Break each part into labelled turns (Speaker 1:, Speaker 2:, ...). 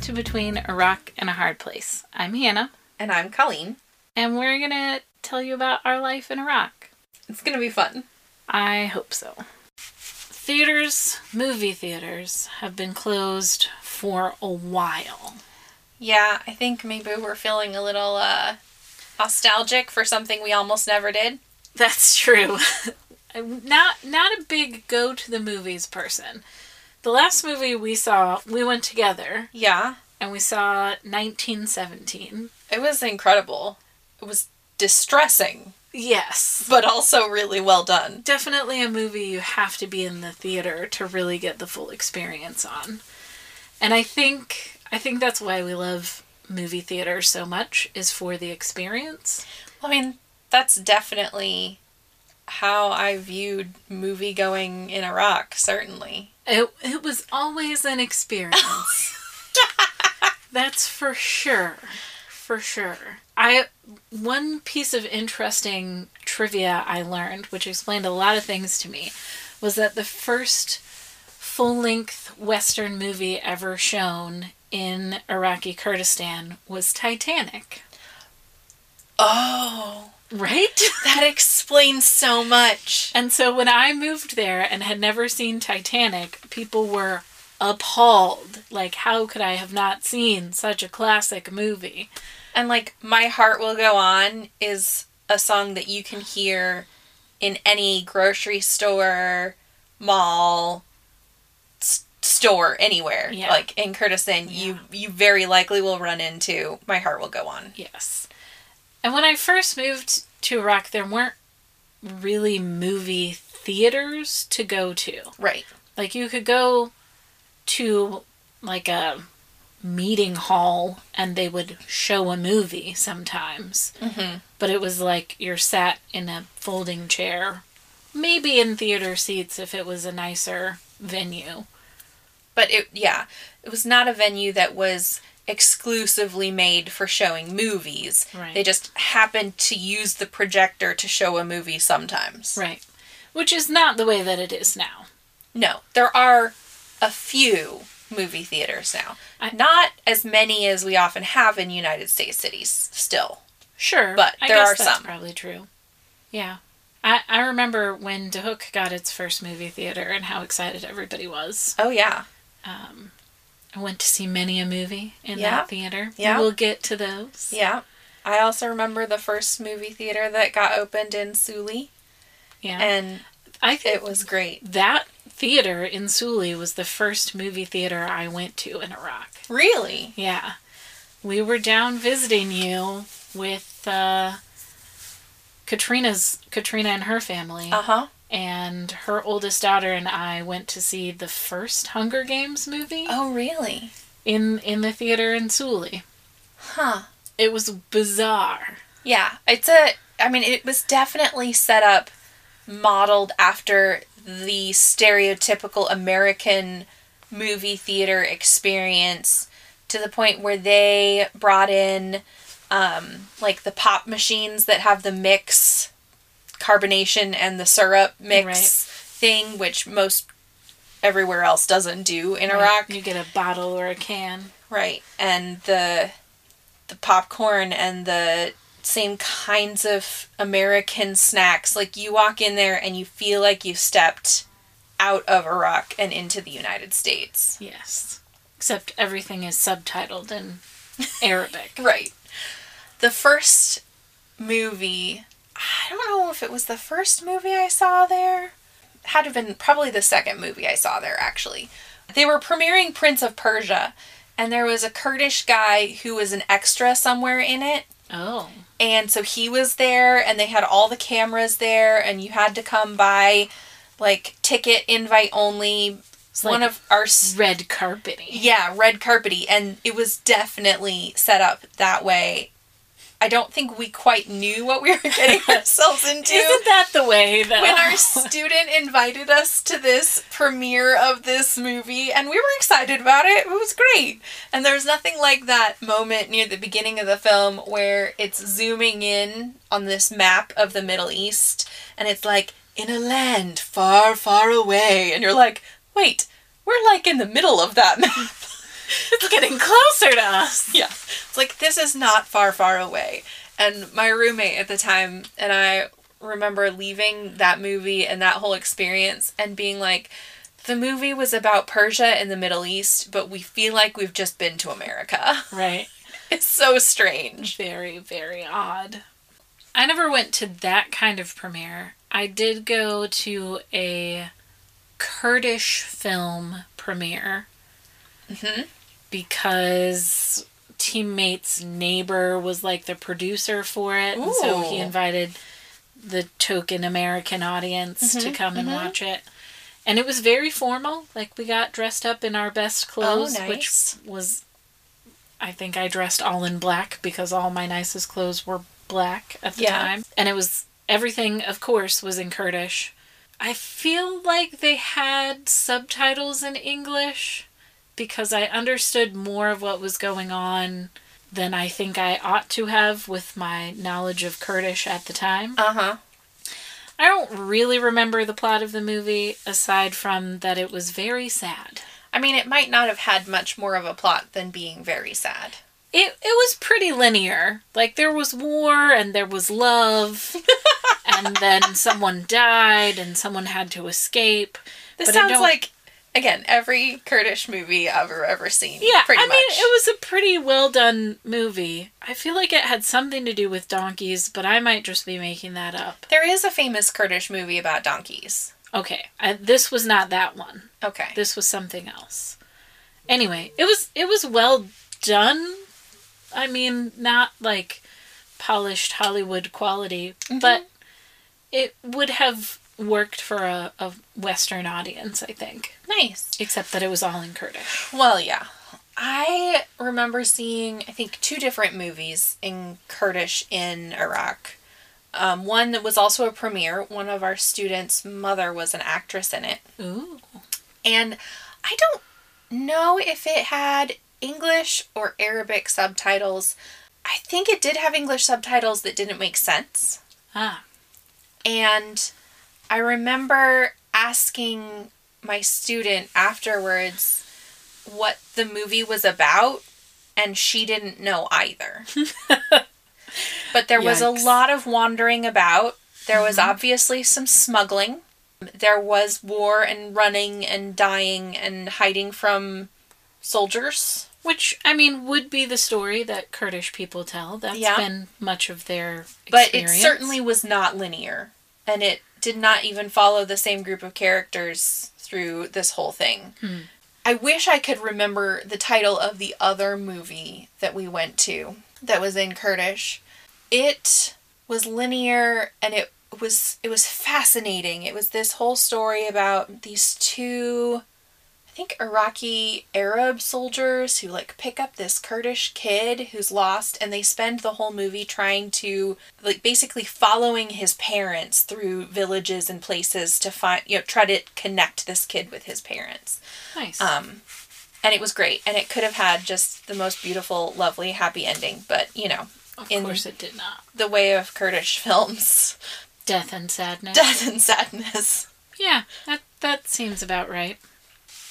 Speaker 1: to Between a Rock and a Hard Place. I'm Hannah,
Speaker 2: And I'm Colleen.
Speaker 1: and we're going to tell you about our life in Iraq.
Speaker 2: It's gonna be fun.
Speaker 1: I hope so. Theaters, movie theaters, have been closed for a while.
Speaker 2: Yeah, I think maybe we're feeling a little uh, nostalgic for something we almost never did.
Speaker 1: That's true. I'm not not a big go to the movies person. The last movie we saw, we went together
Speaker 2: Yeah,
Speaker 1: and we saw 1917.
Speaker 2: it was incredible. It was distressing,
Speaker 1: Yes.
Speaker 2: but also really well done.
Speaker 1: Definitely a movie you have to be in the theater to really get the full experience on. And I think I think that's why we love movie theater so much is for the experience.
Speaker 2: I mean, that's definitely how I viewed movie going in Iraq, certainly.
Speaker 1: It it was always an experience. That's for sure. For sure. I one piece of interesting trivia I learned, which explained a lot of things to me, was that the first full-length western movie ever shown in Iraqi Kurdistan was Titanic.
Speaker 2: Oh,
Speaker 1: Right?
Speaker 2: that explains so much.
Speaker 1: And so when I moved there and had never seen Titanic, people were appalled. Like, how could I have not seen such a classic movie?
Speaker 2: And like My Heart Will Go On is a song that you can hear in any grocery store, mall, s- store, anywhere.
Speaker 1: Yeah.
Speaker 2: Like in Kurdistan, you you very likely will run into My Heart Will Go On.
Speaker 1: Yes. And when I first moved to Iraq, there weren't really movie theaters to go to.
Speaker 2: Right.
Speaker 1: Like, you could go to, like, a meeting hall and they would show a movie sometimes.
Speaker 2: Mm-hmm.
Speaker 1: but it was like you're sat in a folding chair, maybe in theater seats if it was a nicer venue.
Speaker 2: But it yeah, it was not a venue that was exclusively made for showing movies.
Speaker 1: Right.
Speaker 2: They just happened to use the projector to show a movie sometimes.
Speaker 1: Right. Which is not the way that it is now.
Speaker 2: No, there are a few movie theaters now.
Speaker 1: I-
Speaker 2: Not as many as we often have in United States cities still.
Speaker 1: Sure,
Speaker 2: But
Speaker 1: I
Speaker 2: there
Speaker 1: guess
Speaker 2: are
Speaker 1: that's
Speaker 2: some.
Speaker 1: probably true. Yeah. I, I remember when Duhok got its first movie theater and how excited everybody was.
Speaker 2: Oh yeah.
Speaker 1: Um, I went to see many a movie in
Speaker 2: Yeah.
Speaker 1: that theater.
Speaker 2: Yeah.
Speaker 1: We'll get to those.
Speaker 2: Yeah. I also remember the first movie theater that got opened in Suli
Speaker 1: Yeah.
Speaker 2: and
Speaker 1: I think
Speaker 2: it was great.
Speaker 1: that theater in Suli was the first movie theater I went to in Iraq.
Speaker 2: Really?
Speaker 1: Yeah. We were down visiting you with uh, Katrina's Katrina and her family.
Speaker 2: Uh-huh.
Speaker 1: And her oldest daughter and I went to see the first Hunger Games movie
Speaker 2: Oh really?
Speaker 1: in in the theater in Suli.
Speaker 2: Huh.
Speaker 1: It was bizarre.
Speaker 2: Yeah, it's a. I mean, it was definitely set up, modeled after the stereotypical American movie theater experience, to the point where they brought in, um, like the pop machines that have the mix, carbonation and the syrup mix
Speaker 1: Right.
Speaker 2: thing, which most everywhere else doesn't do in
Speaker 1: Right?
Speaker 2: Iraq.
Speaker 1: You get a bottle or a can.
Speaker 2: Right. And the the popcorn and the same kinds of American snacks. Like you walk in there and you feel like you've stepped out of Iraq and into the United States.
Speaker 1: Yes. Except everything is subtitled in Arabic.
Speaker 2: Right. The first movie, I don't know if it was the first movie I saw there. Had to have been probably the second movie I saw there actually. They were premiering Prince of Persia and there was a Kurdish guy who was an extra somewhere in it.
Speaker 1: Oh.
Speaker 2: And so he was there, and they had all the cameras there, and you had to come by, like, ticket invite only.
Speaker 1: It's
Speaker 2: One
Speaker 1: like
Speaker 2: of our.
Speaker 1: red carpeting.
Speaker 2: Yeah, red carpety. And it was definitely set up that way. I don't think we quite knew what we were getting ourselves into.
Speaker 1: Isn't that the way that
Speaker 2: when our student invited us to this premiere of this movie and we were excited about it. It was great. And there's nothing like that moment near the beginning of the film where it's zooming in on this map of the middle east and it's like in a land far far away. And you're like wait we're like in the middle of that map
Speaker 1: it's getting closer to us.
Speaker 2: Yeah. It's like this is not far, far away. And my roommate at the time and I remember leaving that movie and that whole experience and being like, the movie was about Persia and the Middle East, but we feel like we've just been to America.
Speaker 1: Right.
Speaker 2: It's so strange.
Speaker 1: Very, very odd. I never went to that kind of premiere. I did go to a Kurdish film premiere
Speaker 2: hmm
Speaker 1: because teammates neighbor was like the producer for it and so he invited the token american audience to
Speaker 2: Mhm,
Speaker 1: come and
Speaker 2: mhm.
Speaker 1: watch it and it was very formal like we got dressed up in our best clothes
Speaker 2: nice.
Speaker 1: which was i think i dressed all in black because all my nicest clothes were black at the
Speaker 2: Yeah.
Speaker 1: time and it was everything of course was in kurdish i feel like they had subtitles in english because I understood more of what was going on than I think I ought to have with my knowledge of Kurdish at the time.
Speaker 2: Uh huh.
Speaker 1: I don't really remember the plot of the movie aside from that it was very sad.
Speaker 2: I mean, it might not have had much more of a plot than being very sad.
Speaker 1: It it was pretty linear. Like there was war and there was love and then someone died and someone had to escape.
Speaker 2: This
Speaker 1: But
Speaker 2: sounds like, again, every Kurdish movie I've ever, ever seen.
Speaker 1: Yeah,
Speaker 2: pretty
Speaker 1: I
Speaker 2: much.
Speaker 1: mean, it was a pretty well done movie. I feel like it had something to do with donkeys, but I might just be making that up.
Speaker 2: There is a famous Kurdish movie about donkeys.
Speaker 1: Okay, I, this was not that one.
Speaker 2: Okay.
Speaker 1: This was something else. Anyway, it was it was well done. I mean, not like polished Hollywood quality, mm-hmm. but it would have worked for a, a Western audience, I think.
Speaker 2: Nice.
Speaker 1: Except that it was all in Kurdish.
Speaker 2: Well, yeah. I remember seeing, I think, two different movies in Kurdish in Iraq. Um, one that was also a premiere. One of our students' mother was an actress in it.
Speaker 1: Ooh.
Speaker 2: And I don't know if it had English or Arabic subtitles. I think it did have English subtitles that didn't make sense.
Speaker 1: Ah.
Speaker 2: And I remember asking my student afterwards what the movie was about, and she didn't know either. but there was a lot of wandering about. There was mm-hmm. obviously some smuggling. There was war and running and dying and hiding from soldiers.
Speaker 1: Which, I mean, would be the story that Kurdish people tell. That's
Speaker 2: Yeah.
Speaker 1: been much of their
Speaker 2: But it certainly was not linear. And it did not even follow the same group of characters through this whole thing.
Speaker 1: Hmm.
Speaker 2: I wish I could remember the title of the other movie that we went to that was in Kurdish. It was linear and it was it was fascinating. It was this whole story about these two I think Iraqi Arab soldiers who like pick up this Kurdish kid who's lost and they spend the whole movie trying to like basically following his parents through villages and places to find you know try to connect this kid with his parents.
Speaker 1: Nice.
Speaker 2: Um and it was great and it could have had just the most beautiful lovely happy ending but you know
Speaker 1: of
Speaker 2: in-
Speaker 1: course it did not.
Speaker 2: the way of Kurdish films
Speaker 1: Death and sadness.
Speaker 2: death and sadness.
Speaker 1: Yeah, that, that seems about right.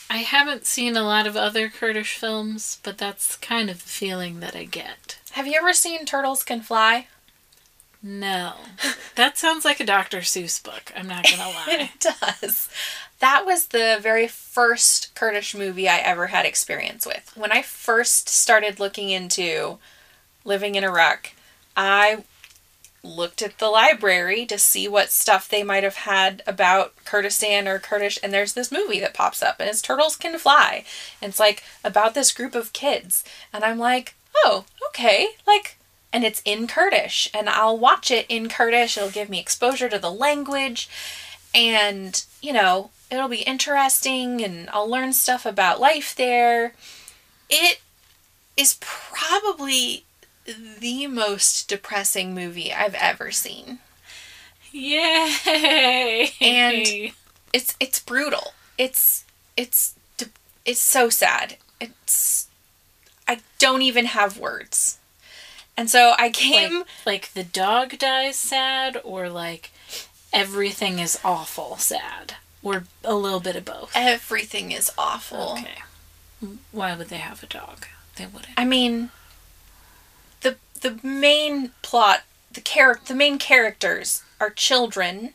Speaker 1: I haven't seen a lot of other Kurdish films, but that's kind of the feeling that I get.
Speaker 2: Have you ever seen Turtles Can Fly?
Speaker 1: No. That sounds like a Dr. Seuss book, I'm not gonna lie.
Speaker 2: It does. That was the very first Kurdish movie I ever had experience with. When I first started looking into living in Iraq, I looked at the library to see what stuff they might have had about Kurdistan or Kurdish, and there's this movie that pops up, and it's Turtles Can Fly. And it's like about this group of kids. And I'm like, oh, okay. Like, and it's in Kurdish, and I'll watch it in Kurdish. It'll give me exposure to the language, and you know, it'll be interesting, and I'll learn stuff about life there. It is probably the most depressing movie I've ever seen.
Speaker 1: Yay!
Speaker 2: And- It's it's brutal. It's it's it's so sad. It's I don't even have words. And so I came
Speaker 1: like, like the dog dies sad, or like everything is awful sad, or a little bit of both.
Speaker 2: everything is awful.
Speaker 1: Okay. Why would they have a dog? They wouldn't.
Speaker 2: I mean, the main plot, the char- the main characters are children,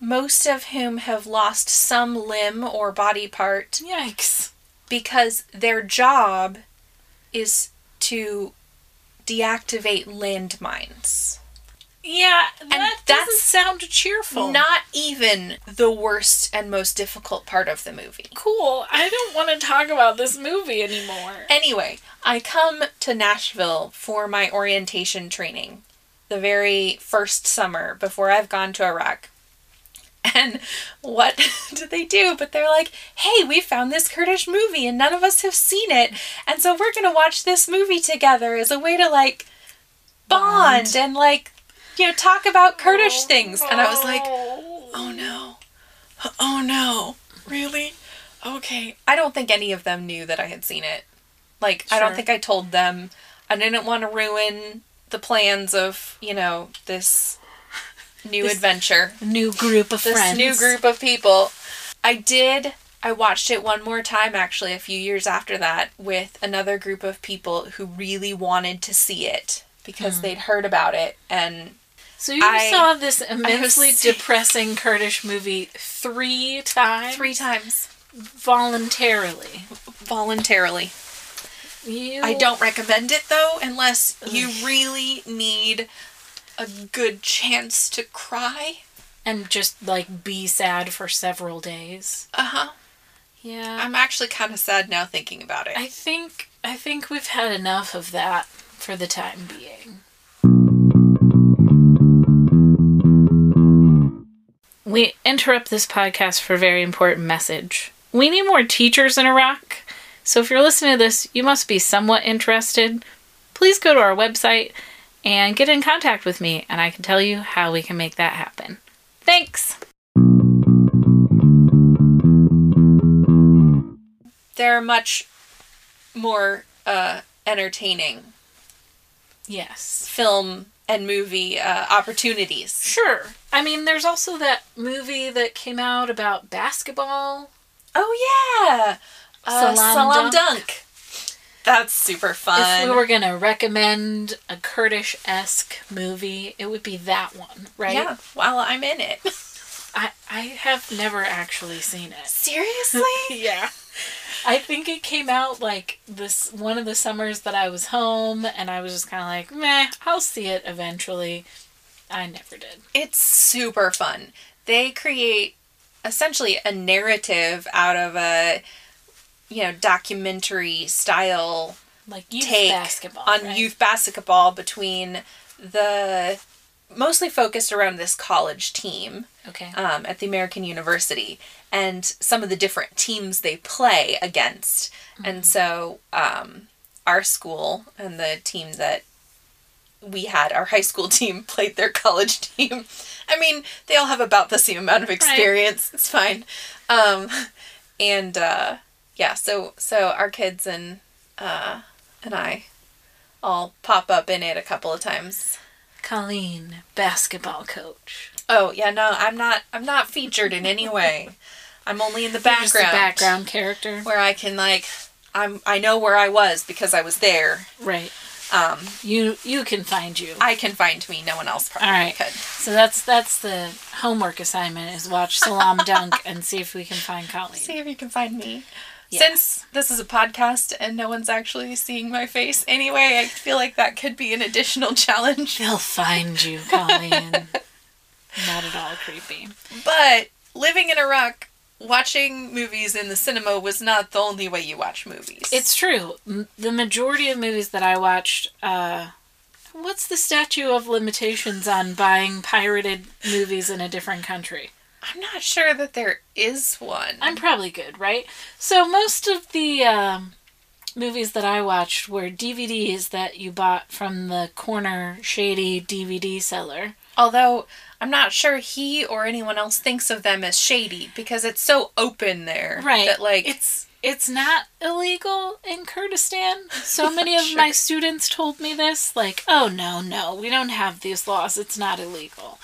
Speaker 2: most of whom have lost some limb or body part
Speaker 1: Yikes.
Speaker 2: because their job is to deactivate landmines.
Speaker 1: Yeah, that
Speaker 2: that's
Speaker 1: doesn't sound cheerful.
Speaker 2: Not even the worst and most difficult part of the movie.
Speaker 1: cool. I don't want to talk about this movie anymore.
Speaker 2: Anyway, I come to Nashville for my orientation training the very first summer before I've gone to Iraq. And what do they do? But they're like, hey, we found this Kurdish movie and none of us have seen it. And so we're going to watch this movie together as a way to like bond,
Speaker 1: Bond.
Speaker 2: and like, you know, talk about Kurdish oh, things. And I was like,
Speaker 1: oh,
Speaker 2: oh no. Oh no. Really? Okay. I don't think any of them knew that I had seen it. Like, I don't think I told them. I didn't want to ruin the plans of, you know, this new
Speaker 1: This
Speaker 2: adventure.
Speaker 1: new group of
Speaker 2: This
Speaker 1: friends.
Speaker 2: new group of people. I did. I watched it one more time actually a few years after that with another group of people who really wanted to see it because hmm. they'd heard about it and
Speaker 1: So you
Speaker 2: I-
Speaker 1: saw this immensely depressing Kurdish movie three times
Speaker 2: three times
Speaker 1: voluntarily.
Speaker 2: voluntarily.
Speaker 1: You
Speaker 2: I don't recommend it though unless you really need a good chance to cry.
Speaker 1: and just like be sad for several days.
Speaker 2: Uh-huh.
Speaker 1: Yeah.
Speaker 2: I'm actually kind of sad now thinking about it.
Speaker 1: I think I think we've had enough of that for the time being. We interrupt this podcast for a very important message. We need more teachers in Iraq. So if you're listening to this, you must be somewhat interested. Please go to our website and get in contact with me, and I can tell you how we can make that happen. Thanks!
Speaker 2: They're much more uh, entertaining
Speaker 1: Yes.
Speaker 2: film and movie uh, opportunities.
Speaker 1: Sure. I mean, there's also that movie that came out about basketball.
Speaker 2: Oh yeah, uh,
Speaker 1: Salaam
Speaker 2: Salaam,
Speaker 1: Dunk.
Speaker 2: Dunk. That's super fun.
Speaker 1: If we were going to recommend a Kurdish esque movie, it would be that one, right?
Speaker 2: Yeah, well, I'm in it.
Speaker 1: I, I have never actually seen it.
Speaker 2: Seriously?
Speaker 1: yeah. I think it came out like this one of the summers that I was home, and I was just kind of like, meh, I'll see it eventually. I never did.
Speaker 2: it's super fun. They create essentially a narrative out of a you know documentary style
Speaker 1: Like youth
Speaker 2: take
Speaker 1: basketball.
Speaker 2: on
Speaker 1: right?
Speaker 2: youth basketball between the mostly focused around this college team
Speaker 1: Okay.
Speaker 2: um, at the American University and some of the different teams they play against. And so um, our school and the team that we had, our high school team, played their college team. I mean, they all have about the same amount of experience. It's fine. Um, and uh, yeah, so so our kids and uh, and I all pop up in it a couple of times.
Speaker 1: Colleen, basketball coach.
Speaker 2: Oh yeah, no, I'm not. I'm not featured in any way. I'm only in the
Speaker 1: You're just a
Speaker 2: background,
Speaker 1: background character.
Speaker 2: where I can like, I'm. I know where I was because I was there.
Speaker 1: Right.
Speaker 2: Um,
Speaker 1: You you can find you.
Speaker 2: I can find me. No one else probably
Speaker 1: All right.
Speaker 2: could.
Speaker 1: So that's that's the homework assignment is watch Salaam Dunk and see if we can find Colleen.
Speaker 2: See if you can find me.
Speaker 1: Yeah.
Speaker 2: Since this is a podcast and no one's actually seeing my face anyway, I feel like that could be an additional challenge.
Speaker 1: They'll find you, Colleen. Not at all creepy.
Speaker 2: But living in Iraq, watching movies in the cinema was not the only way you watch movies.
Speaker 1: It's true. M- The majority of movies that I watched, uh, what's the statute of limitations on buying pirated movies in a different country?
Speaker 2: I'm not sure that there is one.
Speaker 1: I'm probably good, right? So most of the um, movies that I watched were DVDs that you bought from the corner shady DVD seller.
Speaker 2: Although I'm not sure he or anyone else thinks of them as shady because it's so open there.
Speaker 1: Right.
Speaker 2: That like
Speaker 1: it's it's not illegal in Kurdistan. So many of
Speaker 2: Sure.
Speaker 1: my students told me this like, "Oh no, no, we don't have these laws. It's not illegal."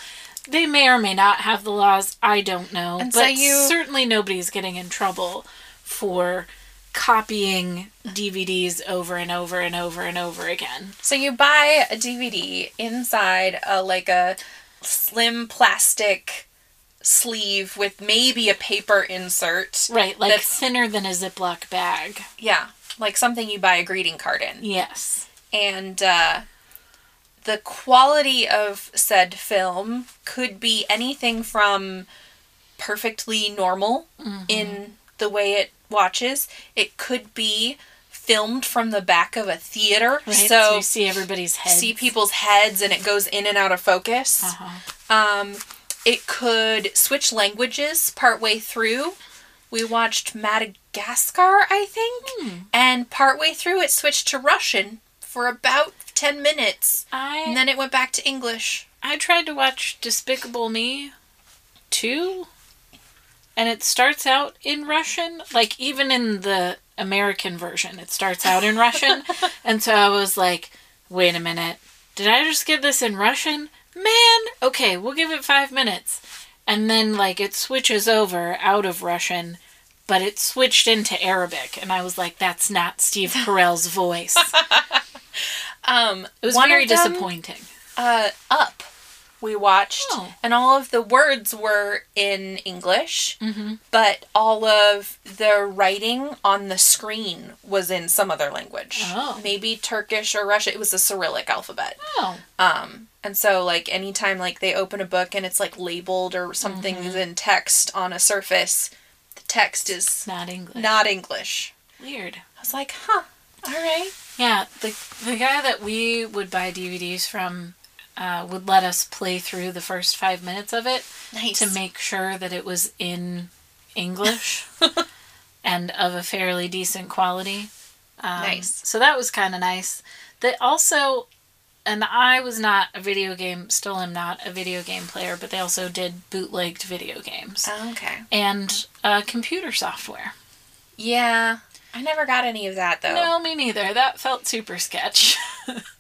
Speaker 1: They may or may not have the laws. I don't know.
Speaker 2: And
Speaker 1: but
Speaker 2: so you-
Speaker 1: certainly nobody's getting in trouble for copying DVDs over and over and over and over again.
Speaker 2: So you buy a DVD inside a like a slim plastic sleeve with maybe a paper insert.
Speaker 1: Right, like
Speaker 2: That's-
Speaker 1: thinner than a Ziploc bag.
Speaker 2: Yeah, like something you buy a greeting card in.
Speaker 1: Yes.
Speaker 2: And uh, the quality of said film could be anything from perfectly normal in the way it watches. It could be filmed from the back of a theater.
Speaker 1: Right. So,
Speaker 2: So,
Speaker 1: you see everybody's heads.
Speaker 2: see people's heads and it goes in and out of focus.
Speaker 1: Uh-huh.
Speaker 2: Um, it could switch languages partway through. We watched Madagascar, I think,
Speaker 1: Hmm.
Speaker 2: and partway through it switched to Russian for about 10 minutes.
Speaker 1: I
Speaker 2: And then it went back to English.
Speaker 1: I tried to watch Despicable Me 2 and it starts out in Russian, like even in the American version, it starts out in Russian. and so I was like, "Wait a minute. Did I just get this in Russian?" Man, okay, we'll give it 5 minutes. And then like it switches over out of Russian, but it switched into Arabic and I was like, "That's not Steve Carell's voice."
Speaker 2: Um,
Speaker 1: It was very disappointing.
Speaker 2: Uh, Up, we watched,
Speaker 1: Oh.
Speaker 2: and all of the words were in English,
Speaker 1: Mhm.
Speaker 2: but all of the writing on the screen was in some other language.
Speaker 1: Oh.
Speaker 2: Maybe Turkish or Russian. It was a Cyrillic alphabet.
Speaker 1: Oh.
Speaker 2: Um, and so like anytime like they open a book and it's like labeled or something
Speaker 1: Mm-hmm.
Speaker 2: is in text on a surface, the text is
Speaker 1: Not English.
Speaker 2: not English.
Speaker 1: Weird.
Speaker 2: I was like, huh, all right.
Speaker 1: Yeah, the the guy that we would buy DVDs from uh, would let us play through the first five minutes of it
Speaker 2: Nice.
Speaker 1: to make sure that it was in English and of a fairly decent quality. Um,
Speaker 2: Nice.
Speaker 1: So that was kind of nice. They also, and I was not a video game, still am not a video game player, but they also did bootlegged video games
Speaker 2: okay.
Speaker 1: and uh, computer software.
Speaker 2: Yeah. I never got any of that though.
Speaker 1: No, me neither. That felt super sketch.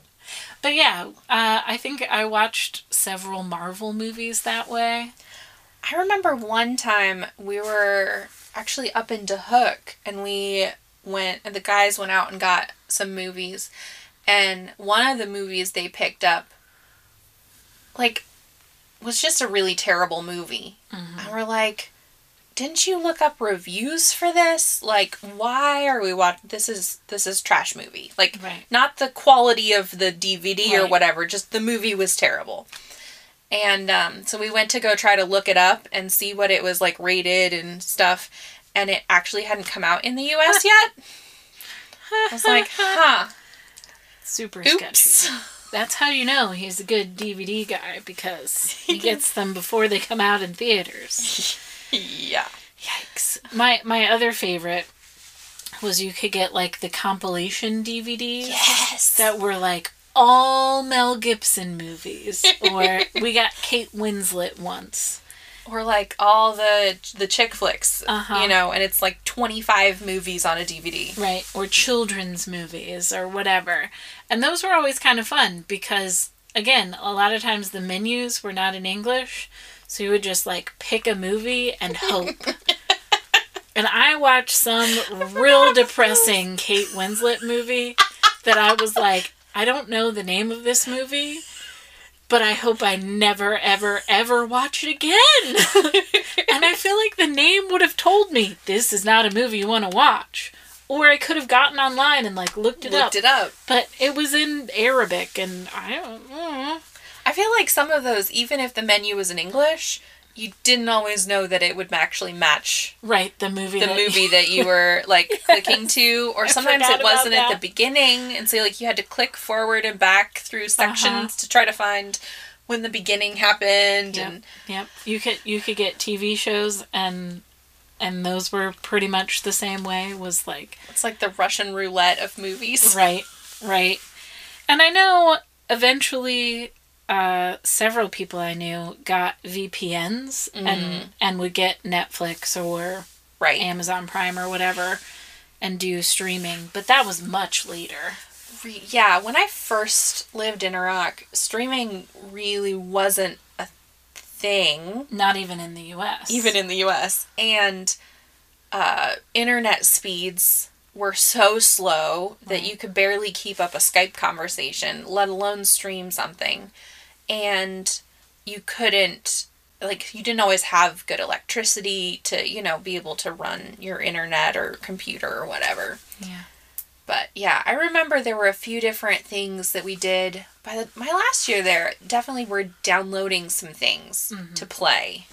Speaker 1: but yeah, uh, I think I watched several Marvel movies that way.
Speaker 2: I remember one time we were actually up in Duhok and we went and the guys went out and got some movies and one of the movies they picked up like was just a really terrible movie. And we're like didn't you look up reviews for this? Like why are we watching this is this is trash movie. Like
Speaker 1: Right.
Speaker 2: not the quality of the DVD or whatever, just the movie was terrible. And um, so we went to go try to look it up and see what it was like rated and stuff. And it actually hadn't come out in the US yet. I was like, huh,
Speaker 1: Super
Speaker 2: oops.
Speaker 1: sketchy. That's how you know he's a good DVD guy because he gets them before they come out in theaters.
Speaker 2: yeah.
Speaker 1: Yikes. My my other favorite was you could get like the compilation DVDs
Speaker 2: Yes.
Speaker 1: that were like all Mel Gibson movies or we got Kate Winslet once.
Speaker 2: or like all the the chick flicks,
Speaker 1: Uh-huh.
Speaker 2: you know, and it's like 25 movies on a DVD.
Speaker 1: Right, or children's movies or whatever. And those were always kind of fun because, again, a lot of times the menus were not in English. So you would just like pick a movie and hope. and I watched some real depressing Kate Winslet movie that I was like, I don't know the name of this movie. But I hope I never, ever, ever watch it again. and I feel like the name would have told me this is not a movie you want to watch. Or I could have gotten online and like looked it
Speaker 2: Looked
Speaker 1: up.
Speaker 2: it up.
Speaker 1: But it was in Arabic, and I don't. mm.
Speaker 2: I feel like some of those, even if the menu was in English, you didn't always know that it would actually match
Speaker 1: Right, the movie.
Speaker 2: the
Speaker 1: that-
Speaker 2: movie that you were like clicking to, or
Speaker 1: I
Speaker 2: sometimes it wasn't at the beginning, and so like you had to click forward and back through sections
Speaker 1: Uh-huh.
Speaker 2: to try to find when the beginning happened,
Speaker 1: Yep.
Speaker 2: and
Speaker 1: Yep, you could you could get TV shows, and and those were pretty much the same way. Was like
Speaker 2: it's like the Russian roulette of movies.
Speaker 1: Right, right. And I know eventually uh, several people I knew got VPNs and and would get Netflix or
Speaker 2: Right.
Speaker 1: Amazon Prime or whatever and do streaming, but that was much later.
Speaker 2: Yeah, when I first lived in Iraq, streaming really wasn't a thing.
Speaker 1: Not even in the US.
Speaker 2: even in the US. And uh, internet speeds were so slow that you could barely keep up a Skype conversation, let alone stream something. And you couldn't like you didn't always have good electricity to, you know, be able to run your internet or computer or whatever.
Speaker 1: Yeah.
Speaker 2: But yeah, I remember there were a few different things that we did. By the, my last year there, definitely were downloading some things mm-hmm. to play.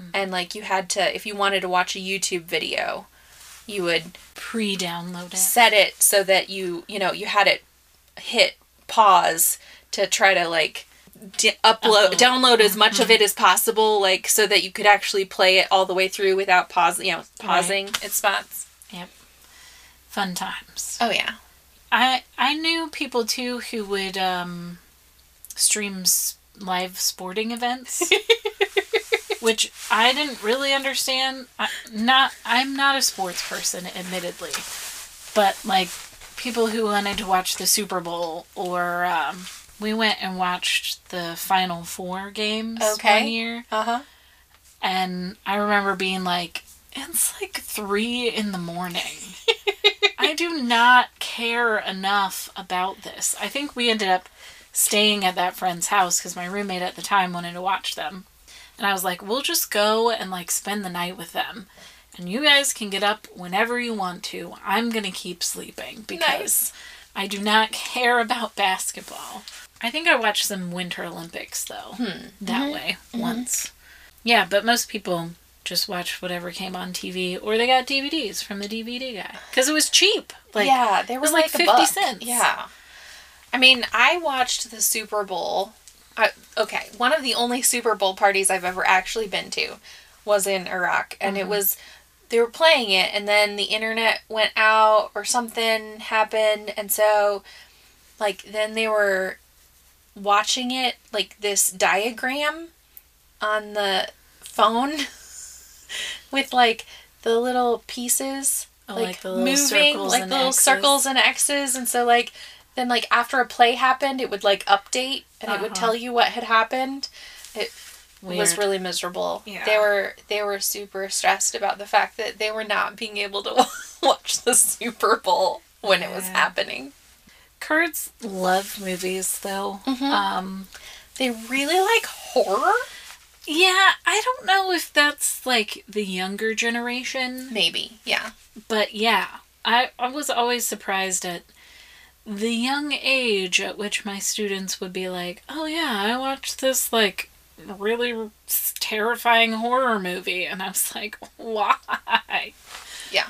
Speaker 2: Mm-hmm. And like you had to, if you wanted to watch a YouTube video, you would
Speaker 1: Pre-download it.
Speaker 2: set it so that you, you know, you had it hit pause to try to like d- upload,
Speaker 1: Upload.
Speaker 2: download as much of it as possible, like so that you could actually play it all the way through without pause, you know, pausing at spots.
Speaker 1: Yep. Fun times.
Speaker 2: Oh yeah.
Speaker 1: I I knew people too who would um, stream live sporting events, which I didn't really understand. I, not I'm not a sports person, admittedly, but like people who wanted to watch the Super Bowl or um, we went and watched the Final Four games
Speaker 2: Okay.
Speaker 1: one year,
Speaker 2: Uh huh.
Speaker 1: and I remember being like, it's like three in the morning. I do not care enough about this. I think we ended up staying at that friend's house because my roommate at the time wanted to watch them. And I was like, we'll just go and like spend the night with them. And you guys can get up whenever you want to. I'm going to keep sleeping because
Speaker 2: Nice.
Speaker 1: I do not care about basketball. I think I watched some Winter Olympics though, hmm. that mm-hmm. way mm-hmm. once. Yeah, but most people just watch whatever came on TV or they got DVDs from the DVD guy because it was cheap. Like
Speaker 2: yeah, they were
Speaker 1: was
Speaker 2: like,
Speaker 1: like 50 cents.
Speaker 2: Yeah. I mean, I watched the Super Bowl. I, okay, one of the only Super Bowl parties I've ever actually been to was in Iraq, and
Speaker 1: Mm-hmm.
Speaker 2: it was they were playing it, and then the internet went out or something happened, and so like then they were watching it like this diagram on the phone with like the little pieces
Speaker 1: Oh,
Speaker 2: like,
Speaker 1: like the little
Speaker 2: moving
Speaker 1: circles
Speaker 2: like
Speaker 1: and
Speaker 2: the little
Speaker 1: X's.
Speaker 2: circles and x's and so like then like after a play happened it would like update and it would
Speaker 1: Uh-huh.
Speaker 2: tell you what had happened it was really miserable
Speaker 1: Yeah.
Speaker 2: they were they were super stressed about the fact that they were not being able to watch the super bowl when it was happening
Speaker 1: Kurds love movies though.
Speaker 2: Mhm.
Speaker 1: Um,
Speaker 2: they really like horror
Speaker 1: yeah, I don't know if that's like the younger generation,
Speaker 2: maybe yeah
Speaker 1: but yeah, I, I was always surprised at the young age at which my students would be like, oh yeah, I watched this like really terrifying horror movie. And I was like, why? Yeah.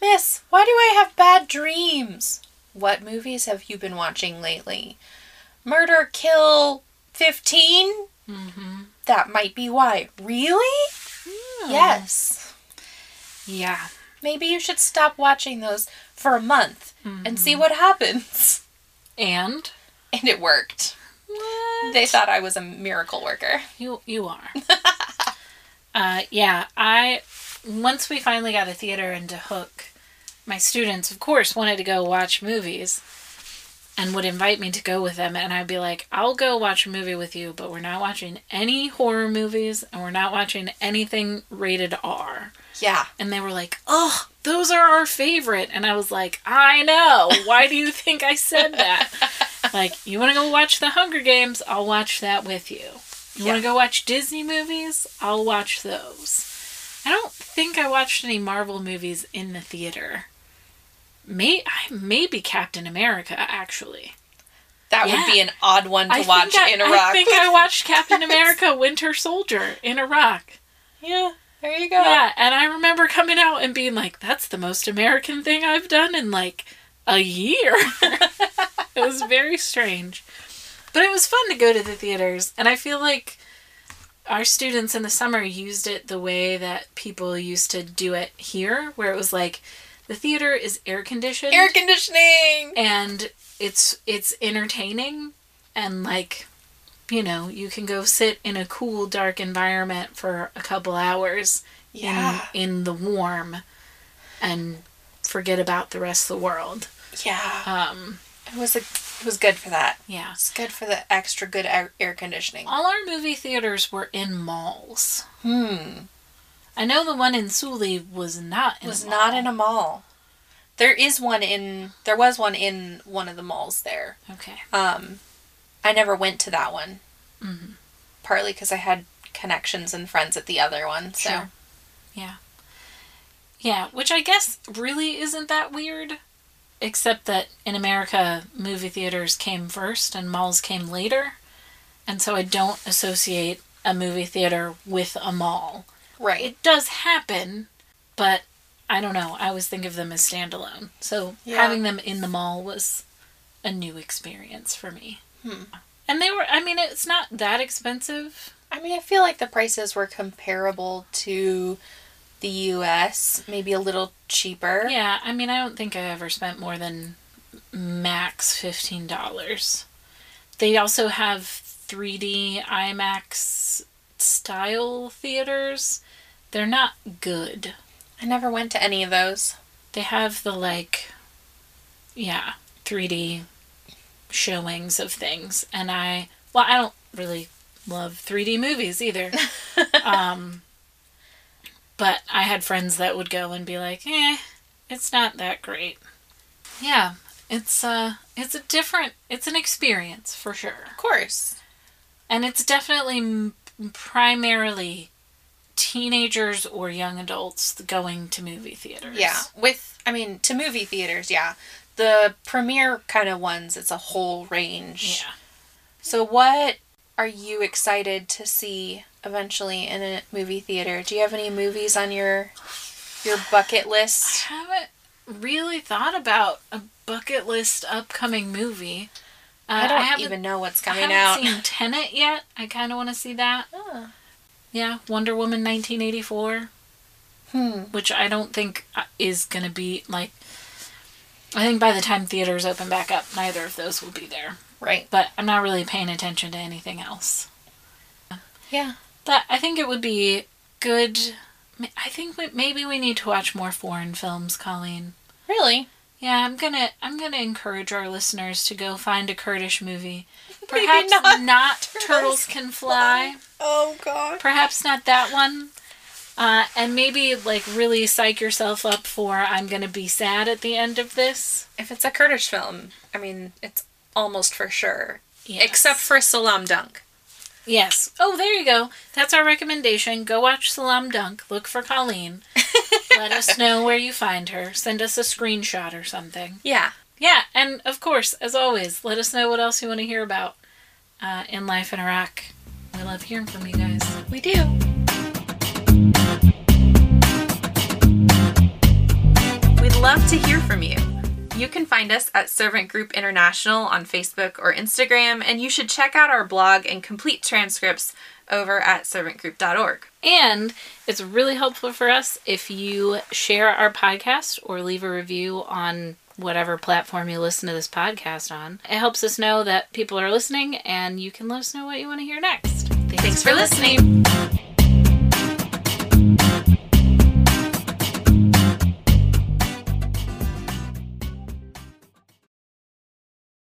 Speaker 2: Miss why do i have bad dreams what movies have you been watching lately murder kill 15
Speaker 1: Mm-hmm.
Speaker 2: That might be why. Really? Yes.
Speaker 1: Yeah.
Speaker 2: Maybe you should stop watching those for a month and see
Speaker 1: Mm-hmm.
Speaker 2: what happens.
Speaker 1: And
Speaker 2: And it worked.
Speaker 1: what?
Speaker 2: They thought I was a miracle worker.
Speaker 1: You you are. uh, yeah, I once we finally got a theater in Duhok, my students, of course, wanted to go watch movies, and would invite me to go with them, and I'd be like, "I'll go watch a movie with you, but we're not watching any horror movies, and we're not watching anything rated R."
Speaker 2: Yeah.
Speaker 1: And they were like, "Oh, those are our favorite," and I was like, "I know. Why do you think I said that?" like, you want to go watch The Hunger Games? I'll watch that with you. You want to go watch Disney movies? I'll watch those. I don't think I watched any Marvel movies in the theater. May I maybe Captain America actually.
Speaker 2: That
Speaker 1: Yeah.
Speaker 2: would be an odd one to
Speaker 1: I
Speaker 2: watch
Speaker 1: I,
Speaker 2: in Iraq.
Speaker 1: I think I watched Captain America: Winter Soldier in Iraq.
Speaker 2: yeah. There you go.
Speaker 1: Yeah, and I remember coming out and being like, "That's the most American thing I've done in like a year." it was very strange, but it was fun to go to the theaters, and I feel like our students in the summer used it the way that people used to do it here, where it was like the theater is air conditioned
Speaker 2: Air conditioning.
Speaker 1: and it's it's entertaining and like you know you can go sit in a cool dark environment for a couple hours
Speaker 2: Yeah.
Speaker 1: in in the warm and forget about the rest of the world
Speaker 2: Yeah.
Speaker 1: um
Speaker 2: It was a, it was good for that.
Speaker 1: yeah
Speaker 2: It's good for the extra good air, air conditioning.
Speaker 1: all our movie theaters were in malls
Speaker 2: Hmm.
Speaker 1: I know the one in Suli was not in
Speaker 2: was
Speaker 1: a
Speaker 2: not in a mall. There is one in there was one in one of the malls there.
Speaker 1: Okay.
Speaker 2: Um I never went to that one.
Speaker 1: Mm-hmm.
Speaker 2: Partly cuz I had connections and friends at the other one. So
Speaker 1: Sure. Yeah. Yeah, which I guess really isn't that weird, except that in America, movie theaters came first and malls came later. And so I don't associate a movie theater with a mall.
Speaker 2: Right.
Speaker 1: It does happen, but I don't know. I always think of them as standalone. So
Speaker 2: Yeah.
Speaker 1: having them in the mall was a new experience for me.
Speaker 2: Hmm.
Speaker 1: And they were, I mean, it's not that expensive.
Speaker 2: I mean, I feel like the prices were comparable to the US, maybe a little cheaper.
Speaker 1: Yeah, I mean, I don't think I ever spent more than max $15. They also have 3D IMAX style theaters. They're not good.
Speaker 2: I never went to any of those.
Speaker 1: They have the like yeah, 3D showings of things and I well, I don't really love 3D movies either. um but I had friends that would go and be like, "Eh, it's not that great." Yeah, it's uh it's a different it's an experience for sure.
Speaker 2: Of course.
Speaker 1: And it's definitely m- primarily teenagers or young adults going to movie theaters.
Speaker 2: Yeah, with I mean to movie theaters, yeah. The premiere kind of ones, it's a whole range.
Speaker 1: Yeah.
Speaker 2: So what are you excited to see eventually in a movie theater? Do you have any movies on your your bucket list?
Speaker 1: I haven't really thought about a bucket list upcoming movie. Uh,
Speaker 2: I don't
Speaker 1: haven't-
Speaker 2: even know what's
Speaker 1: I
Speaker 2: coming
Speaker 1: haven't
Speaker 2: out.
Speaker 1: seen Tenet yet. I kind of want to see that.
Speaker 2: Oh.
Speaker 1: Yeah, Wonder Woman 1984,
Speaker 2: Hmm.
Speaker 1: which I don't think uh, is going to be like. I think by the time theaters open back up, neither of those will be there.
Speaker 2: Right.
Speaker 1: But I'm not really paying attention to anything else.
Speaker 2: Yeah.
Speaker 1: But I think it would be good. I think we, maybe we need to watch more foreign films, Colleen.
Speaker 2: Really?
Speaker 1: Yeah, I'm gonna I'm gonna encourage our listeners to go find a Kurdish movie.
Speaker 2: Maybe
Speaker 1: Perhaps
Speaker 2: not
Speaker 1: not,
Speaker 2: Turtles
Speaker 1: Turtles Can Fly.
Speaker 2: Oh god.
Speaker 1: Perhaps not that one. Uh, and maybe like really psych yourself up for I'm gonna be sad at the end of this.
Speaker 2: If it's a Kurdish film, I mean, it's almost for sure.
Speaker 1: Yes.
Speaker 2: Except for Salaam Dunk.
Speaker 1: yes. Oh, there you go. That's our recommendation. Go watch Salaam Dunk. Look for Colleen. Let us know where you find her. Send us a screenshot or something.
Speaker 2: Yeah.
Speaker 1: Yeah, and of course, as always, let us know what else you want to hear about uh, in life in Iraq. We love hearing from you guys.
Speaker 2: We do. We'd love to hear from you. You can find us at Servant Group International on Facebook or Instagram, and you should check out our blog and complete transcripts over at servantgroup.org.
Speaker 1: And it's really helpful for us if you share our podcast or leave a review on whatever platform you listen to this podcast on. It helps us know that people are listening and you can let us know what you want to hear next.
Speaker 2: Thanks for listening.